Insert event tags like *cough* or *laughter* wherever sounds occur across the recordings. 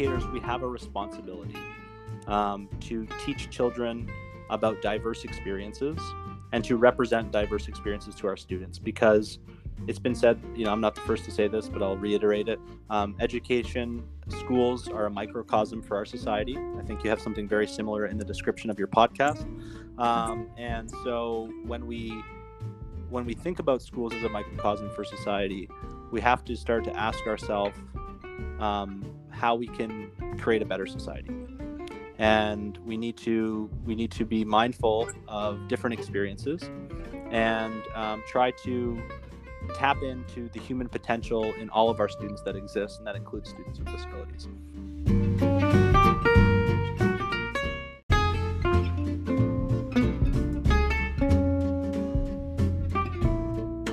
educators, we have a responsibility um, to teach children about diverse experiences and to represent diverse experiences to our students because it's been said, you know, I'm not the first to say this, but I'll reiterate it. Um, education, schools are a microcosm for our society. I think you have something very similar in the description of your podcast. Um, and so when we when we think about schools as a microcosm for society, we have to start to ask ourselves um, how we can create a better society and we need to we need to be mindful of different experiences and um, try to tap into the human potential in all of our students that exist, and that includes students with disabilities.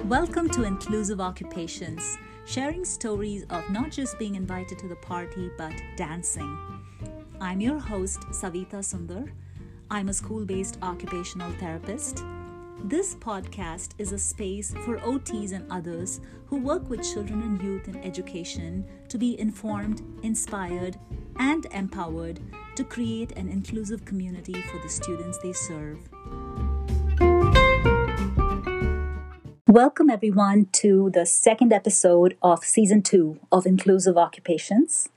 Welcome to Inclusive Occupations, sharing stories of not just being invited to the party, but dancing. I'm your host, Savita Sundar. I'm a school based occupational therapist this podcast is a space for OTs and others who work with children and youth in education to be informed, inspired, and empowered to create an inclusive community for the students they serve. Welcome, everyone, to the second episode of season two of Inclusive Occupations.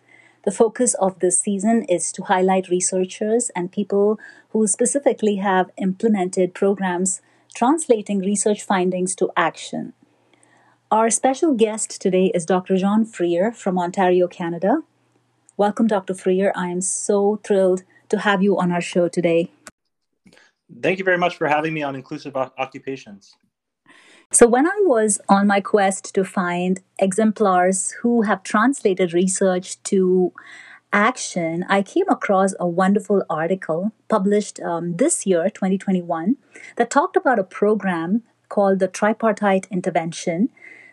The focus of this season is to highlight researchers and people who specifically have implemented programs translating research findings to action. Our special guest today is Dr. John Freer from Ontario, Canada. Welcome, Dr. Freer. I am so thrilled to have you on our show today. Thank you very much for having me on Inclusive Occupations. So, when I was on my quest to find exemplars who have translated research to action, I came across a wonderful article published um, this year, 2021, that talked about a program called the Tripartite Intervention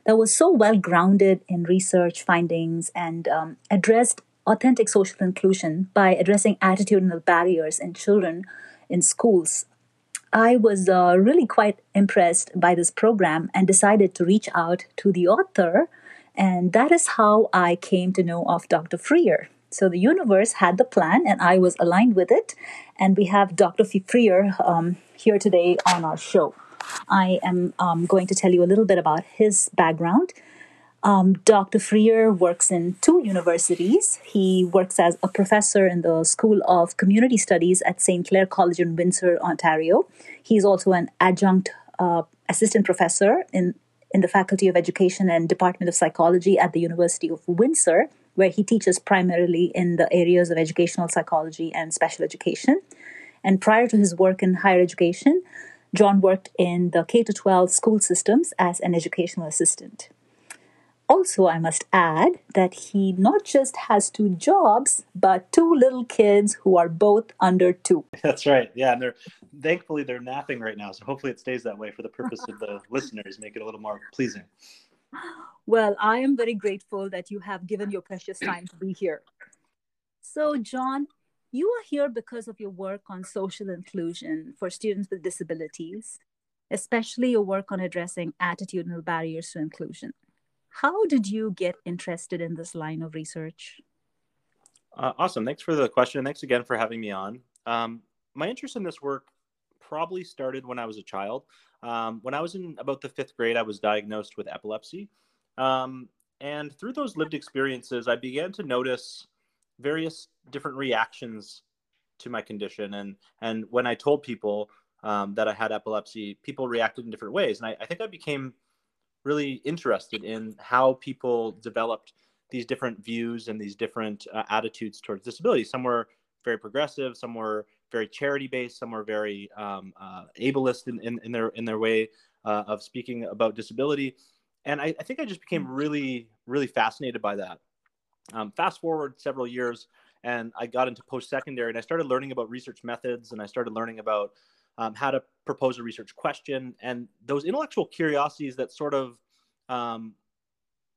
that was so well grounded in research findings and um, addressed authentic social inclusion by addressing attitudinal barriers in children in schools. I was uh, really quite impressed by this program and decided to reach out to the author, and that is how I came to know of Dr. Freer. So the universe had the plan, and I was aligned with it. And we have Dr. Freer um, here today on our show. I am um, going to tell you a little bit about his background. Um, Dr. Freer works in two universities. He works as a professor in the School of Community Studies at St. Clair College in Windsor, Ontario. He's also an adjunct uh, assistant professor in, in the Faculty of Education and Department of Psychology at the University of Windsor where he teaches primarily in the areas of educational psychology and special education. And prior to his work in higher education, John worked in the K 12 school systems as an educational assistant. Also, I must add that he not just has two jobs, but two little kids who are both under two. *laughs* That's right. Yeah, and they're thankfully they're napping right now, so hopefully it stays that way for the purpose of the *laughs* listeners, make it a little more pleasing. Well, I am very grateful that you have given your precious time to be here. So, John, you are here because of your work on social inclusion for students with disabilities, especially your work on addressing attitudinal barriers to inclusion. How did you get interested in this line of research? Uh, awesome. Thanks for the question. Thanks again for having me on. Um, my interest in this work probably started when I was a child. Um, when I was in about the fifth grade, I was diagnosed with epilepsy. Um, and through those lived experiences, I began to notice various different reactions to my condition. And, and when I told people um, that I had epilepsy, people reacted in different ways. And I, I think I became really interested in how people developed these different views and these different uh, attitudes towards disability. Some were very progressive, some were very charity based, some were very um, uh, ableist in, in, in, their in their way uh, of speaking about disability and I, I, think I just became mm. really, really fascinated by that. Um, fast forward several years, and I got into post secondary, and I started learning about research methods, and I started learning about um, how to propose a research question, and those intellectual curiosities that sort of um,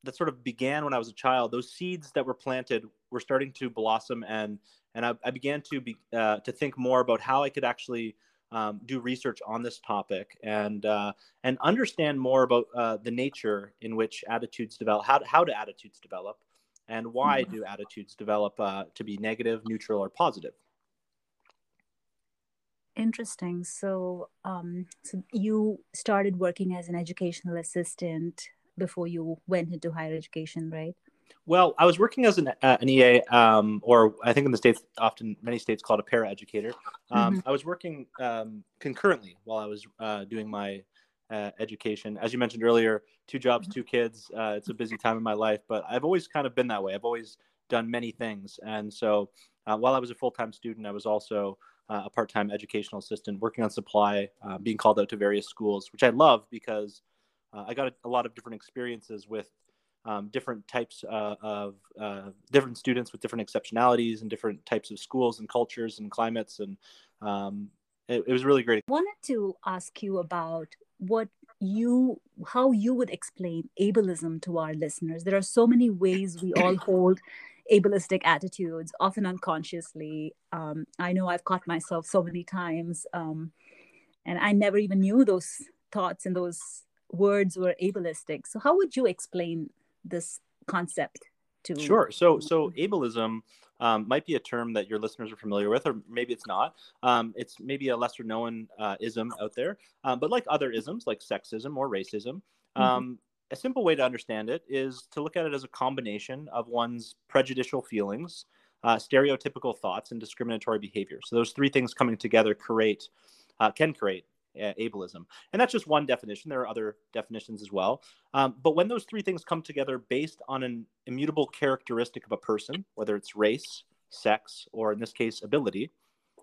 that sort of began when I was a child. Those seeds that were planted were starting to blossom, and and I, I began to be uh, to think more about how I could actually um, do research on this topic and uh, and understand more about uh, the nature in which attitudes develop, how how do attitudes develop, and why mm-hmm. do attitudes develop uh, to be negative, neutral, or positive? Interesting. So, um, so you started working as an educational assistant before you went into higher education, right? Well, I was working as an, uh, an EA, um, or I think in the states, often many states called a para educator. Um, mm-hmm. I was working um, concurrently while I was uh, doing my uh, education. As you mentioned earlier, two jobs, mm-hmm. two kids. Uh, it's a busy time in my life, but I've always kind of been that way. I've always done many things, and so uh, while I was a full time student, I was also uh, a part time educational assistant working on supply, being called out to various schools, which I love because I got a, a lot of different experiences with um, different types uh, of uh, different students with different exceptionalities and different types of schools and cultures and climates and um, it, it, was really great. I wanted to ask you about what you how you would explain ableism to our listeners. There are so many ways we all *clears throat* hold ableistic attitudes, often unconsciously. Um, I know I've caught myself so many times, um, and I never even knew those thoughts and those words were ableistic. So, how would you explain this concept to sure so so ableism um, might be a term that your listeners are familiar with, or maybe it's not. Um, it's maybe a lesser known uh, ism out there. Um, but like other isms, like sexism or racism, mm-hmm. A simple way to understand it is to look at it as a combination of one's prejudicial feelings, uh, stereotypical thoughts, and discriminatory behavior. So those three things coming together create uh, can create uh, ableism. And that's just one definition. There are other definitions as well. Um, but when those three things come together based on an immutable characteristic of a person, whether it's race, sex, or in this case, ability,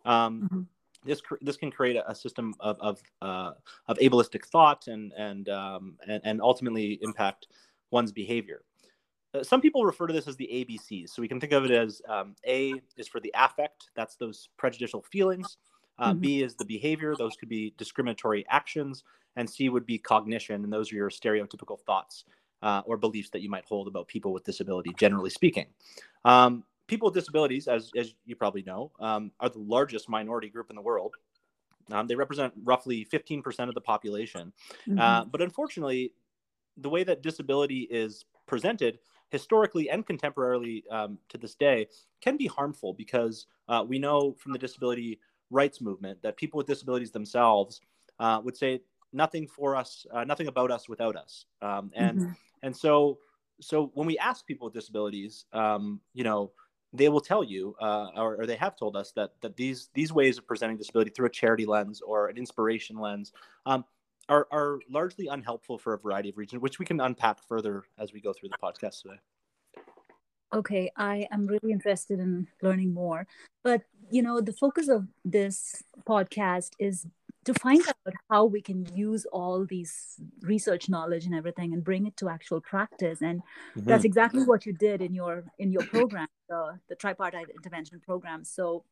um, mm-hmm. This this can create a, system of of, uh, of ableistic thought and and, um, and and ultimately impact one's behavior. Uh, some people refer to this as the ABCs. So we can think of it as um, A is for the affect, that's those prejudicial feelings. Uh, mm-hmm. B is the behavior; those could be discriminatory actions, and C would be cognition, and those are your stereotypical thoughts uh, or beliefs that you might hold about people with disability, generally speaking. Um, people with disabilities, as, as you probably know, um, are the largest minority group in the world. Um, they represent roughly 15% of the population. Mm-hmm. Uh, but unfortunately, the way that disability is presented historically and contemporarily um, to this day can be harmful because uh, we know from the disability rights movement that people with disabilities themselves uh, would say nothing for us, uh, nothing about us without us. Um, and mm-hmm. and so so when we ask people with disabilities, um, you know, they will tell you, uh, or, or, they have told us that that these these ways of presenting disability through a charity lens or an inspiration lens um, are are largely unhelpful for a variety of reasons, which we can unpack further as we go through the podcast today. Okay, I am really interested in learning more. But, you know, the focus of this podcast is to find out how we can use all these research knowledge and everything and bring it to actual practice. And mm-hmm. that's exactly what you did in your in your program the, the tripartite intervention program. So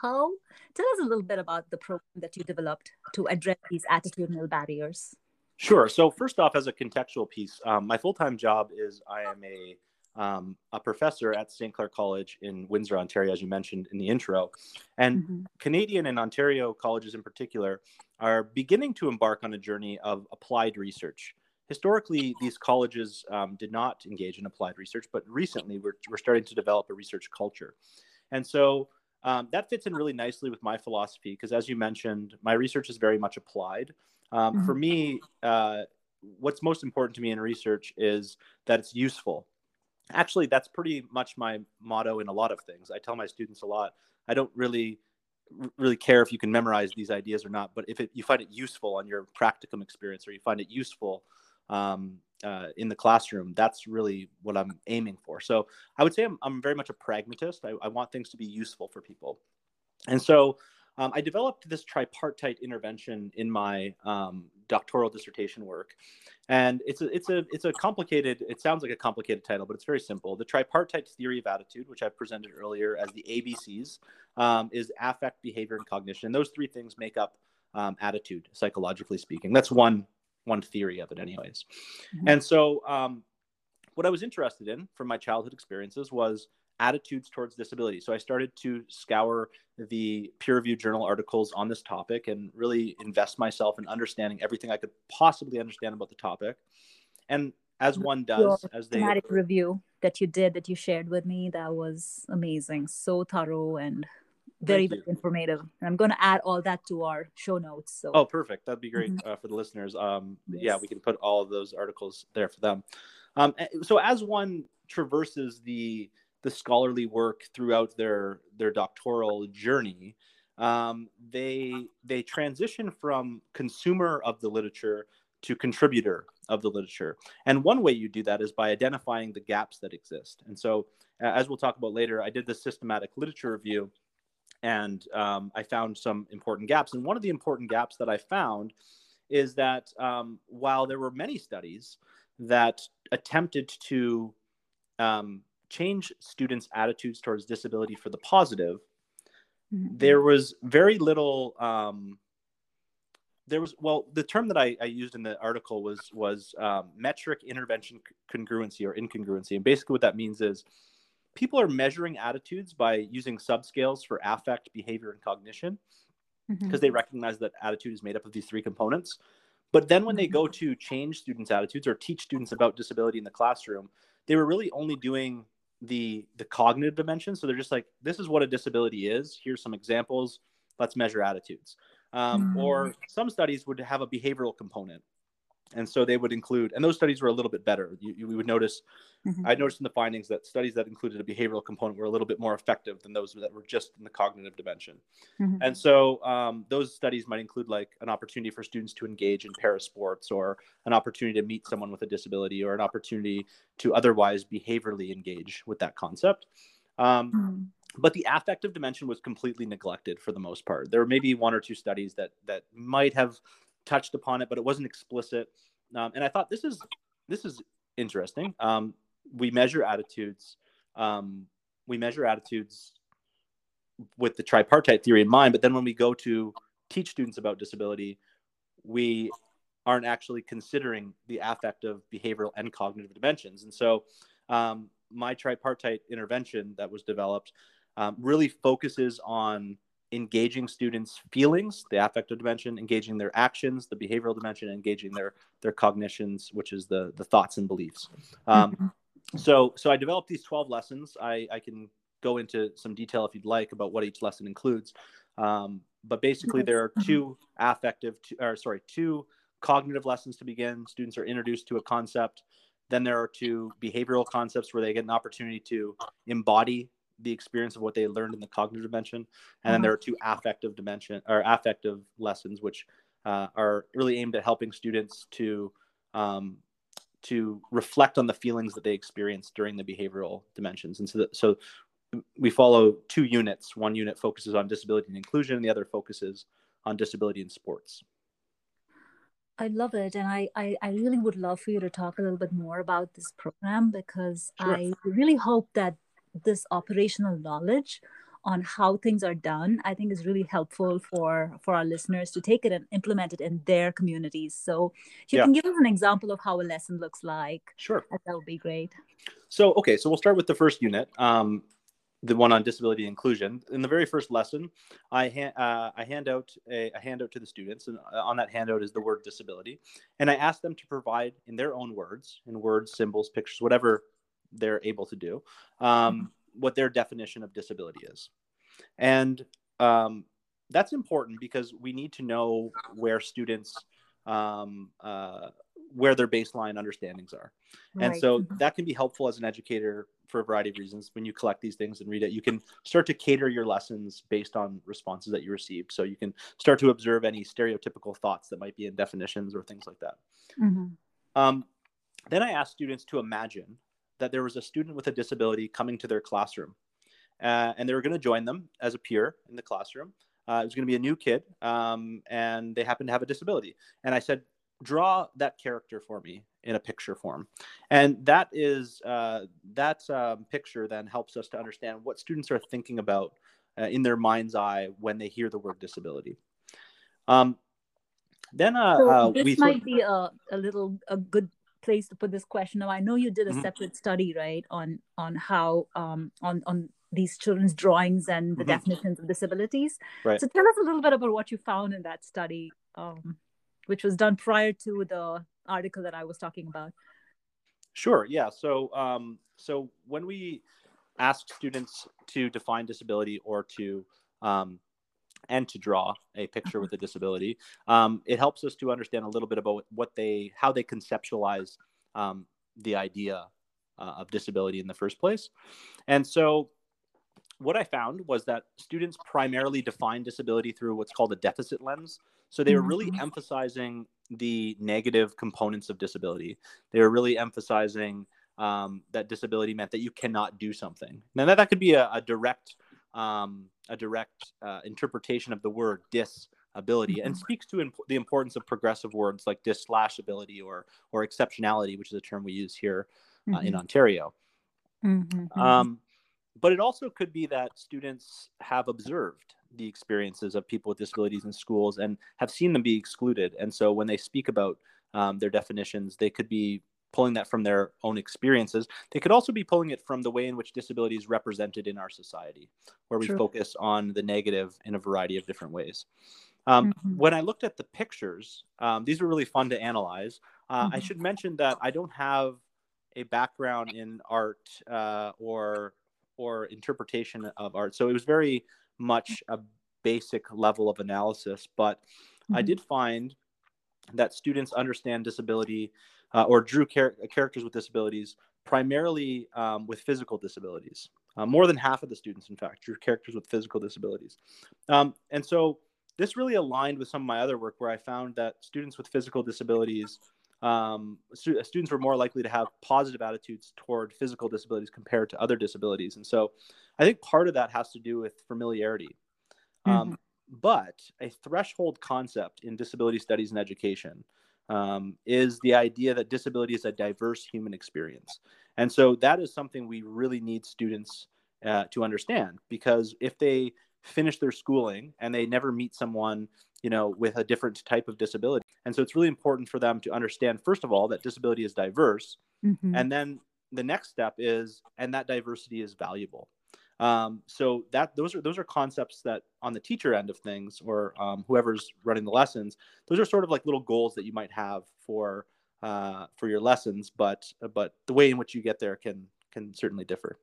how tell us a little bit about the program that you developed to address these attitudinal barriers. Sure. So first off as a contextual piece um, my full-time job is i am a um, a professor at St. Clair College in Windsor, Ontario, as you mentioned in the intro. And mm-hmm. Canadian and Ontario colleges in particular are beginning to embark on a journey of applied research. Historically, these colleges um, did not engage in applied research, but recently we're, we're starting to develop a research culture. And so um, that fits in really nicely with my philosophy because, as you mentioned, my research is very much applied. Um, mm-hmm. For me, uh, what's most important to me in research is that it's useful actually that's pretty much my motto in a lot of things. I tell my students a lot. I don't really really care if you can memorize these ideas or not but if it, you find it useful on your practicum experience or you find it useful um, uh, in the classroom that's really what i'm aiming for. So i would say i'm, I'm very much a pragmatist. I, I want things to be useful for people. And so um, I developed this tripartite intervention in my um, doctoral dissertation work, and it's a it's a it's a complicated. It sounds like a complicated title, but it's very simple. The tripartite theory of attitude, which I presented earlier as the ABCs, um, is affect, behavior, and cognition. And those three things make up um, attitude, psychologically speaking. That's one one theory of it, anyways. Mm-hmm. And so, um, what I was interested in from my childhood experiences was attitudes towards disability. So I started to scour the peer reviewed journal articles on this topic and really invest myself in understanding everything I could possibly understand about the topic. And as one does, as they review that you did that you shared with me. That was amazing, so thorough and very, very informative. And I'm going to add all that to our show notes. So. Oh, perfect. That'd be great mm-hmm. uh, for the listeners. Um, yes. Yeah, we can put all of those articles there for them. Um, so as one traverses the the scholarly work throughout their their doctoral journey, um, they they transition from consumer of the literature to contributor of the literature. And one way you do that is by identifying the gaps that exist. And so, as we'll talk about later, I did this systematic literature review and um, I found some important gaps. And one of the important gaps that I found is that um, while there were many studies that attempted to um, change students' attitudes towards disability for the positive, mm-hmm. there was very little. Um, there was well, the term that I, I, used in the article was was um, metric intervention congruency or incongruency, and basically what that means is people are measuring attitudes by using subscales for affect, behavior, and cognition because mm-hmm. they recognize that attitude is made up of these three components. But then when they go mm-hmm. to change students' attitudes or teach students about disability in the classroom, they were really only doing the the cognitive dimension. So they're just like, this is what a disability is. Here's some examples. Let's measure attitudes. Um, mm-hmm. Or some studies would have a behavioral component and so they would include and those studies were a little bit better you, you would notice mm-hmm. i noticed in the findings that studies that included a behavioral component were a little bit more effective than those that were just in the cognitive dimension mm-hmm. and so um, those studies might include like an opportunity for students to engage in parasports or an opportunity to meet someone with a disability or an opportunity to otherwise behaviorally engage with that concept um, mm-hmm but the affective dimension was completely neglected for the most part. There were maybe one or two studies that that might have touched upon it, but it wasn't explicit. Um, and I thought this is this is interesting. Um, we measure attitudes. Um, we measure attitudes with the tripartite theory in mind, but then when we go to teach students about disability, we aren't actually considering the affective, behavioral, and cognitive dimensions. And so, um, my tripartite intervention that was developed um, really focuses on engaging students' feelings, the affective dimension, engaging their actions, the behavioral dimension, engaging their their cognitions, which is the the thoughts and beliefs. Um, mm-hmm. So so I developed these twelve lessons. I, I can go into some detail if you'd like about what each lesson includes. Um, but basically, there are two affective, or sorry, two cognitive lessons to begin. Students are introduced to a concept. Then there are two behavioral concepts where they get an opportunity to embody the experience of what they learned in the cognitive dimension, and then uh-huh. there are two affective dimension or affective lessons, which uh, are really aimed at helping students to um, to reflect on the feelings that they experienced during the behavioral dimensions. And so, that, so we follow two units. One unit focuses on disability and inclusion, and the other focuses on disability and sports. I love it. And I, I, I, really would love for you to talk a little bit more about this program because sure. I really hope that this operational knowledge on how things are done i think is really helpful for for our listeners to take it and implement it in their communities so you yeah. can give us an example of how a lesson looks like sure that would be great so okay so we'll start with the first unit um, the one on disability inclusion. In the very first lesson, I, ha- uh, I hand out a, a, handout to the students, and uh, on that handout is the word disability. And I ask them to provide, in their own words, in words, symbols, pictures, whatever they're able to do, um, mm-hmm. what their definition of disability is. And um, that's important because we need to know where students um, uh, where their baseline understandings are right. and so mm-hmm. that can be helpful as an educator for a variety of reasons when you collect these things and read it you can start to cater your lessons based on responses that you received so you can start to observe any stereotypical thoughts that might be in definitions or things like that mm-hmm. um, then i ask students to imagine that there was a student with a disability coming to their classroom, uh, and they were going to join them as a peer in the classroom. Uh, it was going to be a new kid, um, and they happened to have a disability. And I said, draw that character for me in a picture form and that is uh, that um, picture then helps us to understand what students are thinking about uh, in their mind's eye when they hear the word disability um, then uh, so uh, this might be a, a little a good place to put this question. Now, I know you did a mm-hmm. separate study, right, on on how um, on on these children's drawings and the mm-hmm. definitions of disabilities. Right. So tell us a little bit about what you found in that study, um, which was done prior to the article that I was talking about. Sure. Yeah. So, um, so when we ask students to define disability or to um, and to draw a picture with a disability, um, it helps us to understand a little bit about what they, how they conceptualize um, the idea uh, of disability in the first place. And so, what I found was that students primarily define disability through what's called a deficit lens. So they were really mm-hmm. emphasizing the negative components of disability. They were really emphasizing um, that disability meant that you cannot do something. Now that, that could be a, a direct um, a direct uh, interpretation of the word disability mm-hmm. and speaks to imp- the importance of progressive words like dis slash ability or or exceptionality, which is a term we use here uh, mm-hmm. in Ontario. Mm-hmm. Um, but it also could be that students have observed the experiences of people with disabilities in schools and have seen them be excluded. And so when they speak about um, their definitions, they could be pulling that from their own experiences. They could also be pulling it from the way in which disability is represented in our society, where we True. focus on the negative in a variety of different ways. Um, mm-hmm. When I looked at the pictures, um, these were really fun to analyze. Uh, mm-hmm. I should mention that I don't have a background in art uh, or or interpretation of art, so it was very much a basic level of analysis. But mm-hmm. I did find that students understand disability uh, or drew char- characters with disabilities primarily um, with physical disabilities. Uh, more than half of the students, in fact, drew characters with physical disabilities. Um, and so this really aligned with some of my other work where I found that students with physical disabilities, um, stu- students were more likely to have positive attitudes toward physical disabilities compared to other disabilities. And so I think part of that has to do with familiarity. Um, mm-hmm. but a threshold concept in disability studies and education um, is the idea that disability is a diverse human experience. And so that is something we really need students uh, to understand because if they finish their schooling and they never meet someone you know with a different type of disability and so it's really important for them to understand first of all that disability is diverse mm-hmm. and then the next step is and that diversity is valuable um, so that those are those are concepts that on the teacher end of things, or um, whoever's running the lessons, those are sort of like little goals that you might have for uh, for your lessons. But but the way in which you get there can can certainly differ.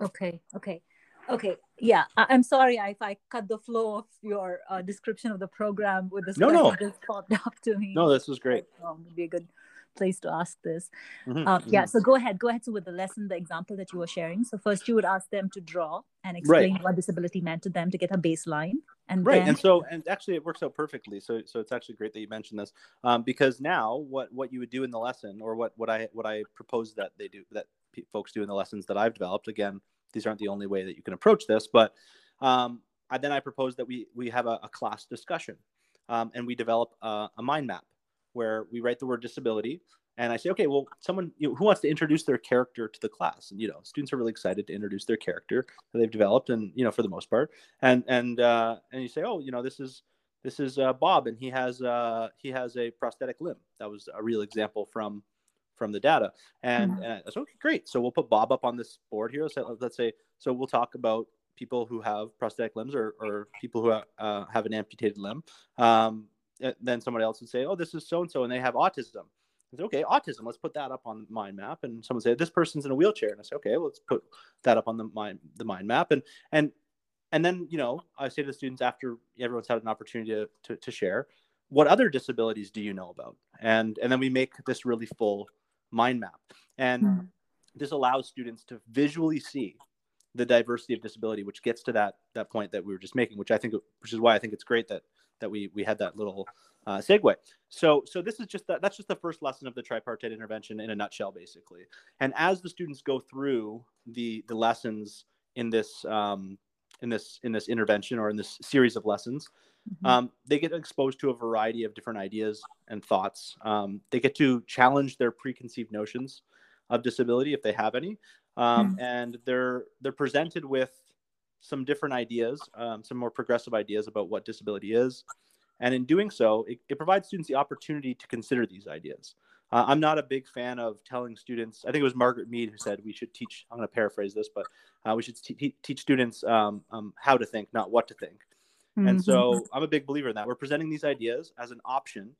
Okay. Okay. Okay, yeah, I- am sorry if I cut the flow of your uh, description of the program with this no, no. just popped up to me. No, this was great. Um, be a good place to ask this. Mm-hmm, um, yeah, mm-hmm. so go ahead, go ahead. So with the lesson, the example that you were sharing. So first, you would ask them to draw and explain right. what disability meant to them to get a baseline. And right, then... and so and actually, it works out perfectly. So so it's actually great that you mentioned this um, because now what what you would do in the lesson, or what what I what I propose that they do that folks do in the lessons that I've developed. Again, these aren't the only way that you can approach this, but um, I, then I propose that we we have a, a class discussion um, and we develop a, a mind map where we write the word disability and I say, okay, well, someone you know, who wants to introduce their character to the class, and you know, students are really excited to introduce their character that they've developed, and you know, for the most part, and and uh, and you say, oh, you know, this is this is uh, Bob, and he has uh, he has a prosthetic limb. That was a real example from from the data, and, mm-hmm. and I said, okay, great. So we'll put Bob up on this board here. So let's say, so we'll talk about people who have prosthetic limbs or, or people who uh, have an amputated limb. Um, then somebody else would say, oh, this is so and so, and they have autism I said, okay, autism. Let's put that up on the mind map. And someone said, this person's in a wheelchair. And I said, okay, well, let's put that up on the mind the mind map. And and and then you know, I say to the students after everyone's had an opportunity to, to, to share, what other disabilities do you know about? And and then we make this really full mind map. And mm-hmm. this allows students to visually see the diversity of disability, which gets to that that point that we were just making, which I think, which is why I think it's great that that we we had that little uh, segue. So, so this is just that, that's just the first lesson of the tripartite intervention in a nutshell, basically. And as the students go through the the lessons in this um, in this in this intervention or in this series of lessons, mm-hmm. um, they get exposed to a variety of different ideas and thoughts. Um, they get to challenge their preconceived notions of disability if they have any, um, mm-hmm. and they're they're presented with some different ideas, um, some more progressive ideas about what disability is. And in doing so, it, it provides students the opportunity to consider these ideas. Uh, I'm not a big fan of telling students, I think it was Margaret Mead who said we should teach, I'm going to paraphrase this, but uh, we should t- teach students um, um, how to think, not what to think. Mm-hmm. And so I'm a big believer in that. We're presenting these ideas as an option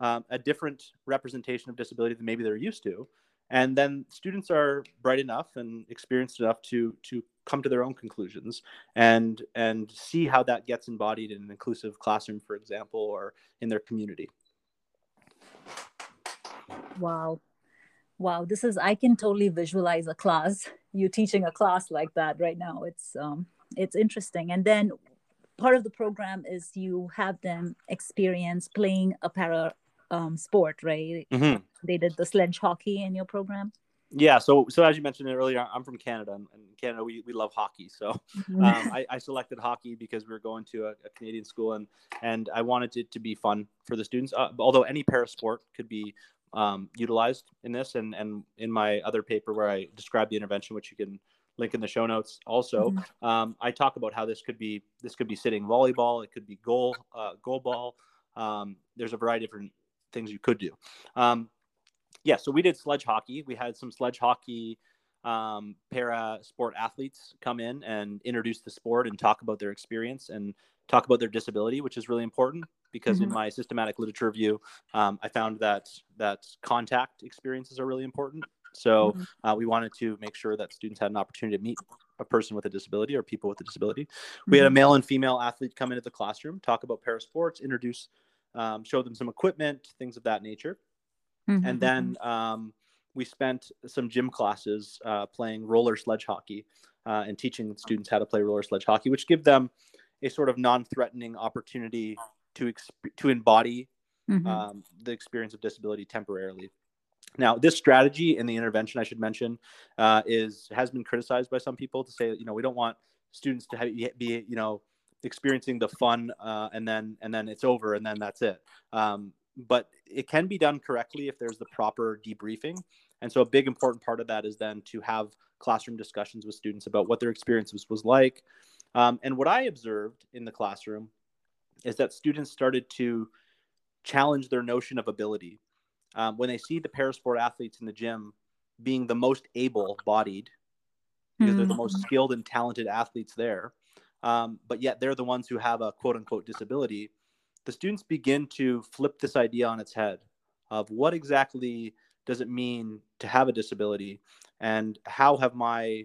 um, a different representation of disability than maybe they're used to and then students are bright enough and experienced enough to to come to their own conclusions and and see how that gets embodied in an inclusive classroom for example or in their community. Wow. Wow. This is i can totally visualize a class you teaching a class like that right now. It's um it's interesting. And then part of the program is you have them experience playing a para um, sport, right? Mm-hmm. They did the sledge hockey in your program. Yeah, so so as you mentioned earlier, I'm from Canada, and in Canada we, we love hockey. So mm-hmm. um, I, I, selected hockey because we were going to a, a, Canadian school, and and I wanted it to be fun for the students. Uh, although any para sport could be um, utilized in this, and and in my other paper where I describe the intervention, which you can link in the show notes. Also, mm-hmm. um, I talk about how this could be this could be sitting volleyball, it could be goal uh, goal ball. Um, there's a variety of different things you could do. Um, yeah, so we did sledge hockey. We had some sledge hockey um, para sport athletes come in and introduce the sport and talk about their experience and talk about their disability, which is really important because mm-hmm. in my systematic literature review, um, I found that that contact experiences are really important. So mm-hmm. uh, we wanted to make sure that students had an opportunity to meet a person with a disability or people with a disability. We had a mm-hmm. male and female athlete come into the classroom, talk about para sports, introduce um, show them some equipment, things of that nature. Mm-hmm. And then um, we spent some gym classes uh, playing roller sledge hockey uh, and teaching students how to play roller sledge hockey, which give them a sort of non-threatening opportunity to exp- to embody mm-hmm. um, the experience of disability temporarily. Now, this strategy in the intervention, I should mention, uh, is has been criticized by some people to say, you know, we don't want students to have, be, you know, experiencing the fun uh, and then and then it's over and then that's it um, but it can be done correctly if there's the proper debriefing and so a big important part of that is then to have classroom discussions with students about what their experiences was like um, and what i observed in the classroom is that students started to challenge their notion of ability um, when they see the parasport athletes in the gym being the most able bodied because mm-hmm. they're the most mm-hmm. skilled and talented athletes there um, but yet they're the ones who have a quote unquote disability, the students begin to flip this idea on its head of what exactly does it mean to have a disability and how have my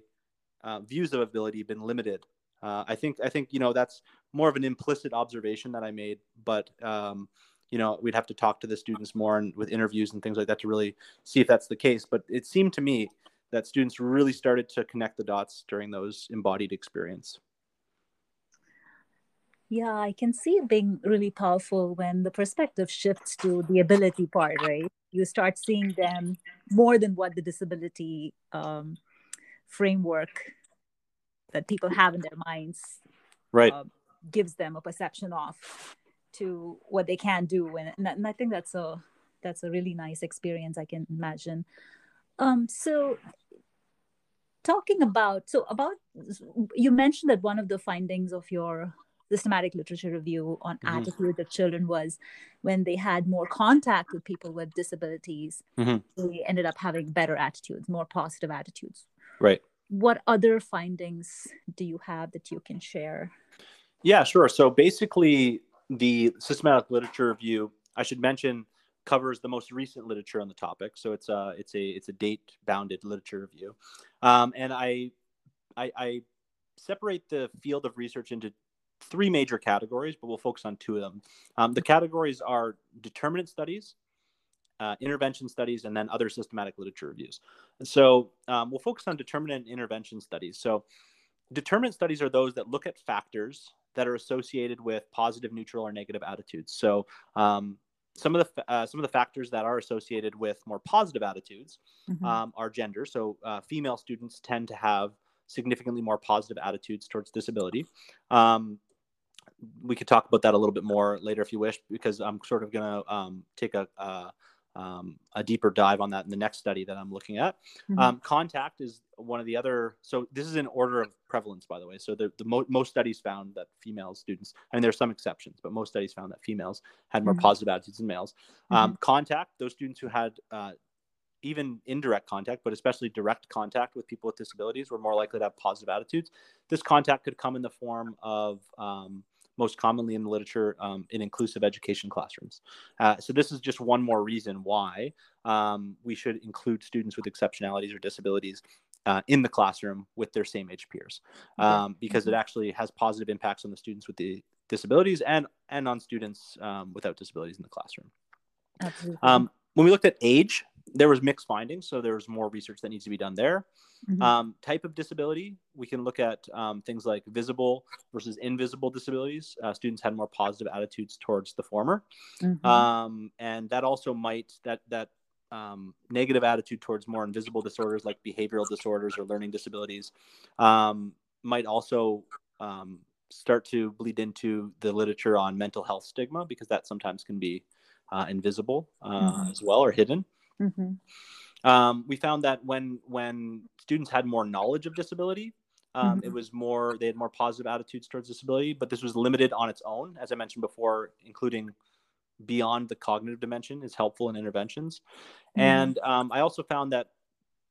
uh, views of ability been limited? Uh, i think i think you know that's more of an implicit observation that i made but um, you know we'd have to talk to the students more and with interviews and things like that to really see if that's the case. But it seemed to me that students really started to connect the dots during those embodied experience yeah, I can see it being really powerful when the perspective shifts to the ability part, right? You start seeing them more than what the disability um, framework that people have in their minds right. uh, gives them a perception of to what they can do. And, and i think that's a that's a really nice experience i can imagine. Um so talking about so about you mentioned that one of the findings of your systematic literature review on mm-hmm. attitude of children was when they had more contact with people with disabilities, mm-hmm. they ended up having better attitudes, more positive attitudes. Right. What other findings do you have that you can share? Yeah, sure. So basically, the systematic literature review, I should mention, covers the most recent literature on the topic. So it's a it's a it's a date bounded literature review, um, and I, I I separate the field of research into three major categories, but we'll focus on two of them. Um, the categories are determinant studies, uh, intervention studies, and then other systematic literature reviews. And so um, we'll focus on determinant and intervention studies. So determinant studies are those that look at factors that are associated with positive, neutral, or negative attitudes. So um, some of the uh, some of the factors that are associated with more positive attitudes mm-hmm. um, are gender. So uh, female students tend to have significantly more positive attitudes towards disability. Um, we could talk about that a little bit more later if you wish, because I'm sort of going to um, take a, a, um, a, deeper dive on that in the next study that I'm looking at. Mm-hmm. Um, contact is one of the other. So this is in order of prevalence, by the way. So the, the mo- most studies found that female students, I mean, there's some exceptions, but most studies found that females had more mm-hmm. positive attitudes than males. Um, mm-hmm. Contact, those students who had uh, even indirect contact, but especially direct contact with people with disabilities, were more likely to have positive attitudes. This contact could come in the form of um, most commonly in the literature um, in inclusive education classrooms. Uh, so this is just one more reason why um, we should include students with exceptionalities or disabilities uh, in the classroom with their same age peers, um, because it mm-hmm. actually has positive impacts on the students with the disabilities and and on students um, without disabilities in the classroom. Absolutely. Um, when we looked at age, there was mixed findings, so there was more research that needs to be done there. Mm-hmm. Um, type of disability, we can look at um, things like visible versus invisible disabilities. Uh, students had more positive attitudes towards the former, mm-hmm. um, and that also might that that um, negative attitude towards more invisible disorders like behavioral disorders or learning disabilities um, might also um, start to bleed into the literature on mental health stigma because that sometimes can be uh, invisible uh, mm-hmm. as well or hidden. Mm-hmm. Um, we found that when when students had more knowledge of disability, um, mm-hmm. it was more they had more positive attitudes towards disability. But this was limited on its own, as I mentioned before, including beyond the cognitive dimension is helpful in interventions. Mm-hmm. And um, I also found that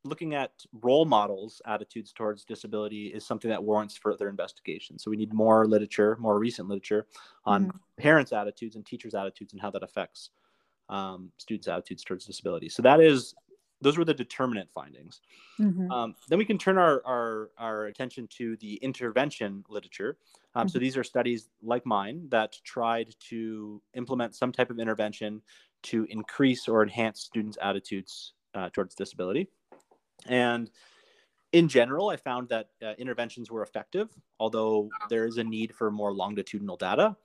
looking at role models attitudes towards disability is something that warrants further investigation so we need more literature more recent literature on mm-hmm. parents attitudes and teachers attitudes and how that affects um, students attitudes towards disability so that is those were the determinant findings mm-hmm. um, then we can turn our, our, our attention to the intervention literature um, mm-hmm. so these are studies like mine that tried to implement some type of intervention to increase or enhance students attitudes uh, towards disability and in general, I found that uh, interventions were effective, although there is a need for more longitudinal data.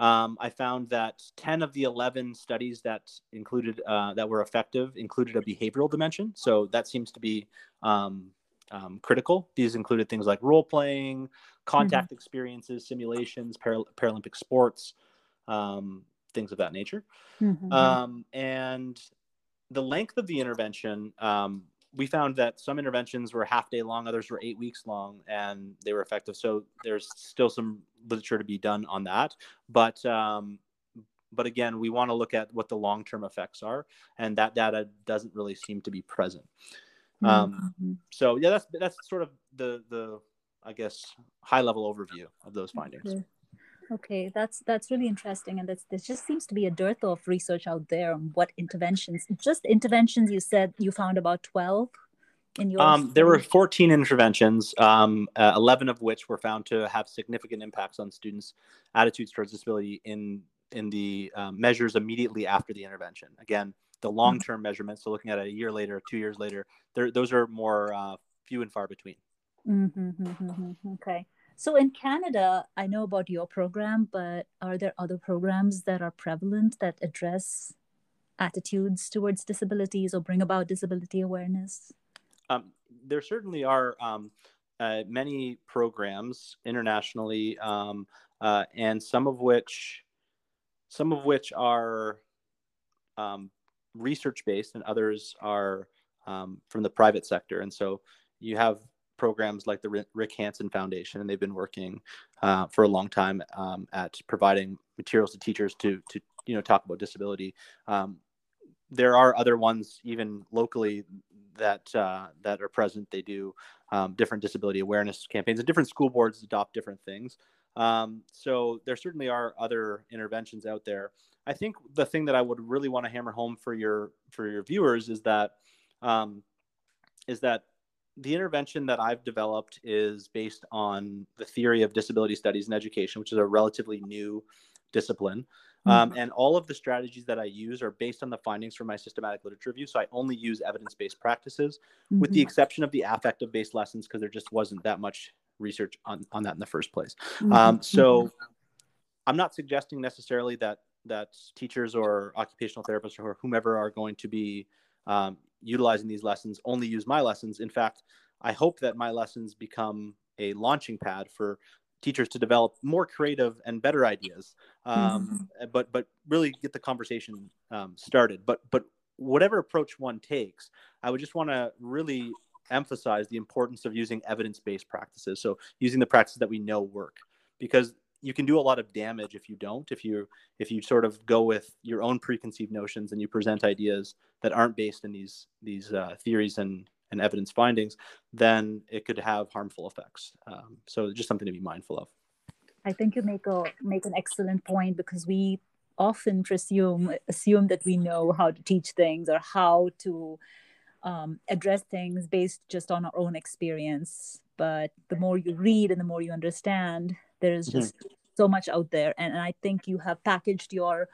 Um, I found that 10 of the 11 studies that included uh, that were effective included a behavioral dimension. So that seems to be um, um, critical. These included things like role playing, contact mm-hmm. experiences, simulations, Par- Paralympic sports, um, things of that nature. Mm-hmm. Um, and the length of the intervention um, we found that some interventions were half day long, others were eight weeks long, and they were effective. So there's still some literature to be done on that, but um, but again, we want to look at what the long term effects are, and that data doesn't really seem to be present. Um, mm-hmm. So yeah, that's that's sort of the the I guess high level overview of those findings. Okay. Okay, that's that's really interesting, and that's, there just seems to be a dearth of research out there on what interventions. Just interventions, you said you found about twelve in your. Um, there were fourteen interventions, um, uh, eleven of which were found to have significant impacts on students' attitudes towards disability in in the um, measures immediately after the intervention. Again, the mm-hmm. long-term mm-hmm. measurements, so looking at it a year later, two years later, those are more uh, few and far between. Mm-hmm, mm-hmm, mm-hmm okay. So in Canada, I know about your program, but are there other programs that are prevalent that address attitudes towards disabilities or bring about disability awareness? Um, there certainly are um, uh, many programs internationally, um, uh, and some of which, some of which are um, research based, and others are um, from the private sector. And so you have programs like the Rick Hansen Foundation, and they've been working uh, for a long time um, at providing materials to teachers to to you know talk about disability. Um, there are other ones even locally that uh, that are present. They do um, different disability awareness campaigns, and different school boards adopt different things. Um, so there certainly are other interventions out there. I think the thing that I would really want to hammer home for your for your viewers is that um, is that the intervention that I've developed is based on the theory of disability studies and education, which is a relatively new discipline. Mm-hmm. Um, and all of the strategies that I use are based on the findings from my systematic literature review. So I only use evidence based practices, mm-hmm. with the mm-hmm. exception of the affective based lessons, because there just wasn't that much research on, on that in the first place. Mm-hmm. Um, so mm-hmm. I'm not suggesting necessarily that that teachers or occupational therapists or whomever are going to be um, utilizing these lessons only use my lessons. In fact, I hope that my lessons become a launching pad for teachers to develop more creative and better ideas, um, mm-hmm. but but really get the conversation um, started. But but whatever approach one takes, I would just want to really emphasize the importance of using evidence-based practices. So using the practices that we know work, because you can do a lot of damage if you don't if you if you sort of go with your own preconceived notions and you present ideas that aren't based in these these uh, theories and and evidence findings then it could have harmful effects um, so just something to be mindful of I think you make a make an excellent point because we often presume assume that we know how to teach things or how to um, address things based just on our own experience. But the more you read and the more you understand, there is just mm-hmm. so much out there. And, and I think you have packaged your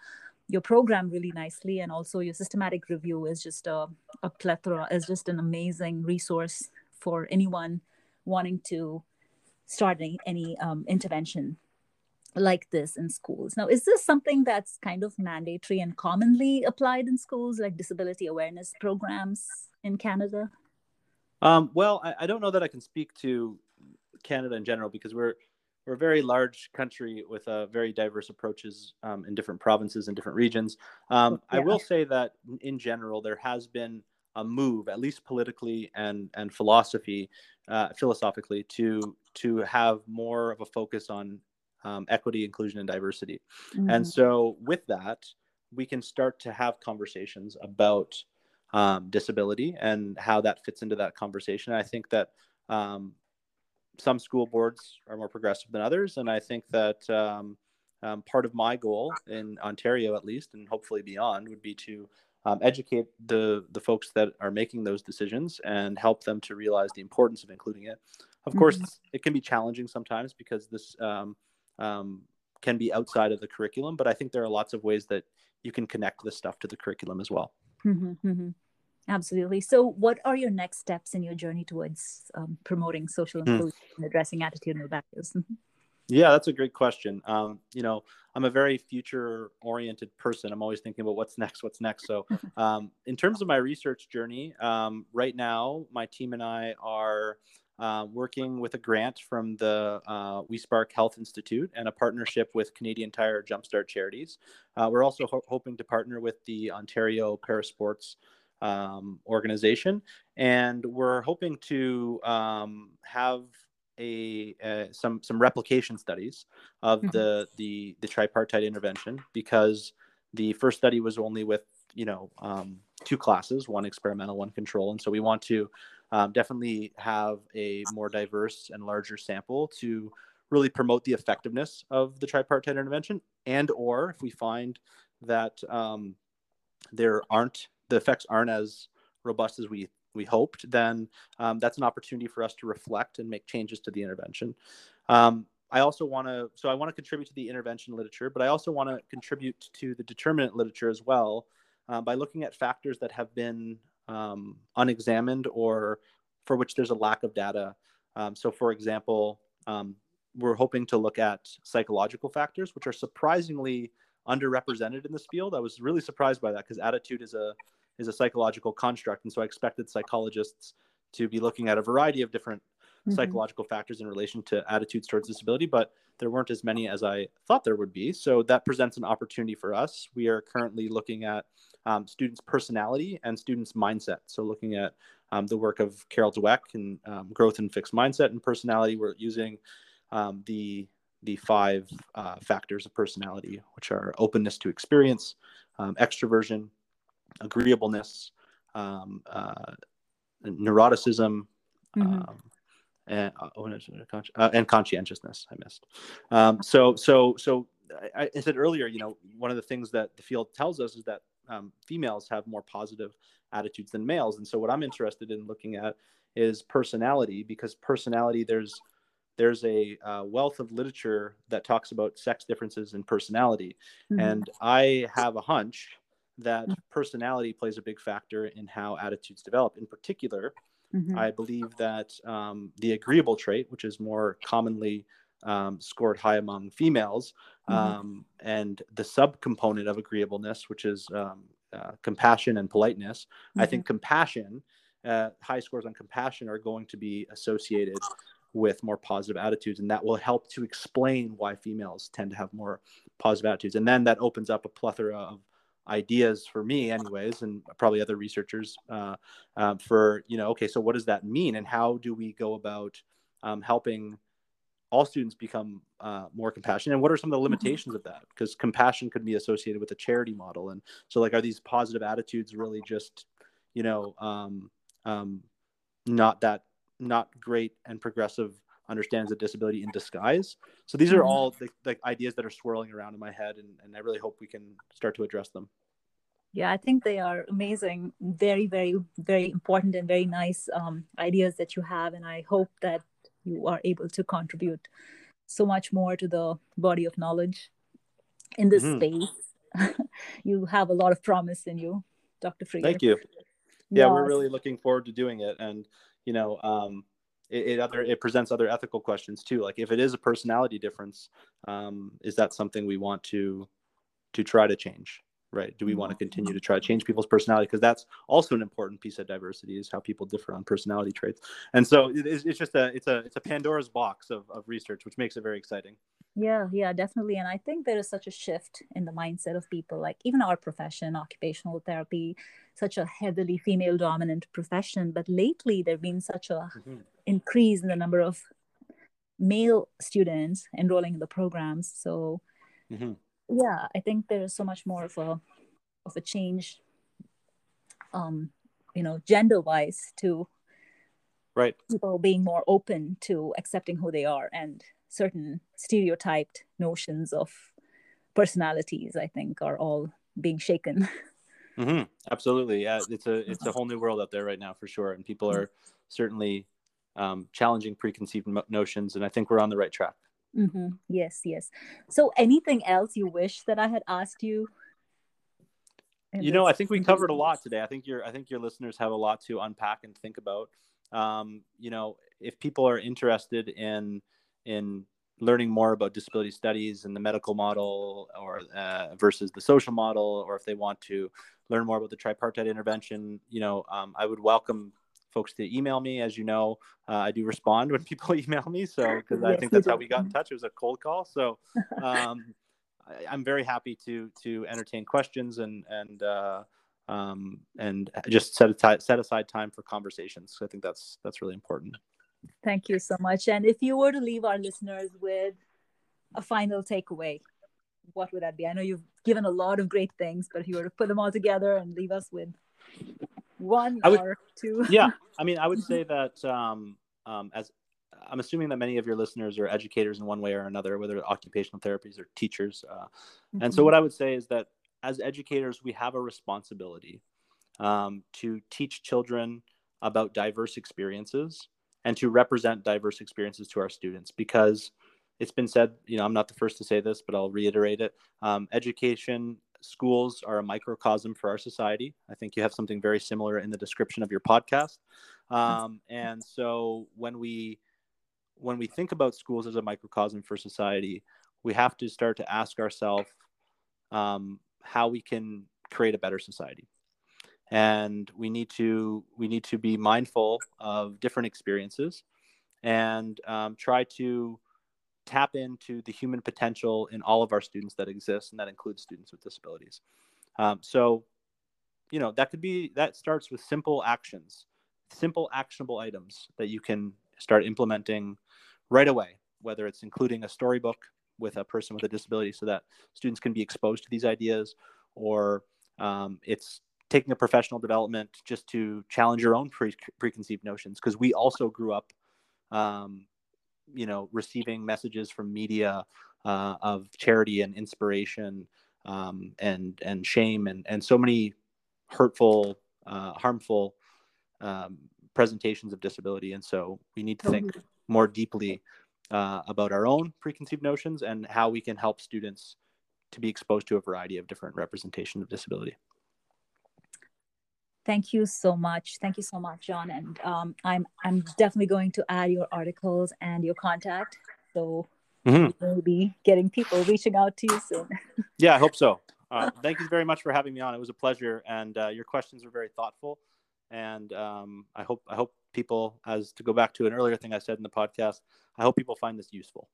your program really nicely and also your systematic review is just a, a plethora is just an amazing resource for anyone wanting to start any, any um, intervention like this in schools. Now, is this something that's kind of mandatory and commonly applied in schools, like disability awareness programs in Canada? Um, well, I, I, don't know that I can speak to Canada in general because we're we're a very large country with uh, very diverse approaches um, in different provinces and different regions. Um, yeah. I will say that in general, there has been a move, at least politically and and philosophy, uh, philosophically, to to have more of a focus on um, equity, inclusion, and diversity. Mm-hmm. And so, with that, we can start to have conversations about um, disability and how that fits into that conversation. I think that um, some school boards are more progressive than others, and I think that um, um, part of my goal in Ontario, at least, and hopefully beyond, would be to um, educate the the folks that are making those decisions and help them to realize the importance of including it. Of mm-hmm. course, it can be challenging sometimes because this um, um, can be outside of the curriculum. But I think there are lots of ways that you can connect this stuff to the curriculum as well. Mm-hmm, mm-hmm. Absolutely. So, what are your next steps in your journey towards um, promoting social hmm. inclusion mm. and addressing attitudinal barriers? Mm-hmm. Yeah, that's a great question. Um, you know, I'm a very future oriented person. I'm always thinking about what's next, what's next. So, *laughs* um, in terms of my research journey, um, right now, my team and I are uh, working with a grant from the uh, WE-SPARK Health Institute and a partnership with Canadian Tire Jumpstart Charities. Uh, we're also ho- hoping to partner with the Ontario Parasports um, organization, and we're hoping to um, have a, a, some some replication studies of mm-hmm. the the the tripartite intervention because the first study was only with you know um, two classes, one experimental, one control, and so we want to um, definitely have a more diverse and larger sample to really promote the effectiveness of the tripartite intervention and or if we find that um, there aren't the effects aren't as robust as we we hoped then um, that's an opportunity for us to reflect and make changes to the intervention um, i also want to so i want to contribute to the intervention literature but i also want to contribute to the determinant literature as well uh, by looking at factors that have been um, unexamined or for which there's a lack of data. Um, so, for example, um, we're hoping to look at psychological factors, which are surprisingly underrepresented in this field. I was really surprised by that because attitude is a is a psychological construct, and so I expected psychologists to be looking at a variety of different mm-hmm. psychological factors in relation to attitudes towards disability, but there weren't as many as I thought there would be. So that presents an opportunity for us. We are currently looking at um, students' personality and students' mindset. So looking at um, the work of Carol Dweck and um, growth and fixed mindset and personality, we're using um, the the five uh, factors of personality, which are openness to experience, um, extroversion, agreeableness, um, uh, neuroticism, mm-hmm. and, uh, oh, uh, and conscientiousness. I missed. Um, so so so I, I said earlier, you know, one of the things that the field tells us is that um, females have more positive attitudes than males. And so what I'm interested in looking at is personality because personality there's there's a uh, wealth of literature that talks about sex differences in personality. Mm-hmm. And I have a hunch that mm-hmm. personality plays a big factor in how attitudes develop. In particular, mm-hmm. I believe that um, the agreeable trait, which is more commonly um, scored high among females, mm-hmm. um, and the subcomponent of agreeableness, which is um, uh, compassion and politeness. Mm-hmm. I think mm-hmm. compassion, uh, high scores on compassion, are going to be associated with more positive attitudes, and that will help to explain why females tend to have more positive attitudes. And then that opens up a plethora of ideas for me anyways and probably other researchers uh, uh, for you know okay so what does that mean? And how do we go about um, helping all students become uh, more compassionate? And what are some of the mm-hmm. limitations of that? Because compassion could be associated with a charity model. And so like are these positive attitudes really just you know um, um, not that not great and progressive understands a disability in disguise. So these are mm-hmm. all the, the, ideas that are swirling around in my head, and, and I really hope we can start to address them. Yeah, I think they are amazing, very, very, very important and very nice um, ideas that you have, and I hope that you are able to contribute so much more to the body of knowledge in this mm-hmm. space. *laughs* you have a lot of promise in you, Dr. Freer. Thank you. Yeah, yes. we're really looking forward to doing it, and you know, um, it, it, other it presents other ethical questions too. Like if it is a personality difference, um, is that something we want to to try to change? Right? Do we want to continue to try to change people's personality? Because that's also an important piece of diversity is how people differ on personality traits. And so it, it's just a it's a it's a Pandora's box of, of research, which makes it very exciting. Yeah, yeah, definitely. And I think there is such a shift in the mindset of people, like even our profession, occupational therapy, such a heavily female dominant profession. But lately, there has been such a mm-hmm. increase in the number of male students enrolling in the programs. So, mm-hmm. yeah, I think there is so much more of a of a change, um, you know, gender wise to right people being more open to accepting who they are and certain stereotyped notions of personalities i think are all being shaken *laughs* mm-hmm. absolutely. Yeah it's a it's a whole new world out there right now for sure. And people are certainly um, challenging preconceived notions and i think we're on the right track. Mm-hmm. yes yes. So anything else you wish that i had asked you? You know i think we covered a lot today. I think your i think your listeners have a lot to unpack and think about. Um, you know if people are interested in in learning more about disability studies and the medical model or uh, versus the social model or if they want to learn more about the tripartite intervention you know um, i would welcome folks to email me as you know uh, i do respond when *laughs* people email me so because i think that's how we got in touch it was a cold call so um, *laughs* I, am very happy to to entertain questions and and uh, um, and just set aside set aside time for conversations. So I think that's that's really important. Thank you so much. And if you were to leave our listeners with a final takeaway, what would that be? I know you've given a lot of great things, but if you were to put them all together and leave us with one would, or two. yeah. I mean, I would *laughs* say that um, um, as I'm assuming that many of your listeners are educators in one way or another, whether occupational therapies or teachers. Uh, mm-hmm. And so, what I would say is that as educators, we have a responsibility um, to teach children about diverse experiences and to represent diverse experiences to our students because it's been said you know i'm not the first to say this but i'll reiterate it. Um, education schools are a microcosm for our society. I think you have something very similar in the description of your podcast. Um, and so when we when we think about schools as a microcosm for society we have to start to ask ourselves um, how we can create a better society. And we need to we need to be mindful of different experiences and um, try to tap into the human potential in all of our students that exist and that includes students with disabilities. Um, so you know that could be that starts with simple actions simple actionable items that you can start implementing right away whether it's including a storybook with a person with a disability so that students can be exposed to these ideas or um, it's taking a professional development just to challenge your own pre- preconceived notions because we also grew up um, you know receiving messages from media uh, of charity and inspiration um, and and shame and and so many hurtful uh, harmful um, presentations of disability. And so we need to think more deeply uh, about our own preconceived notions and how we can help students to be exposed to a variety of different representation of disability Thank you so much. Thank you so much, John. And um, I'm I'm definitely going to add your articles and your contact. So mm-hmm. we'll be getting people reaching out to you soon. *laughs* yeah, I hope so. Uh, thank you very much for having me on. It was a pleasure, and uh, your questions were very thoughtful. And um, I hope I hope people, as to go back to an earlier thing I said in the podcast, I hope people find this useful.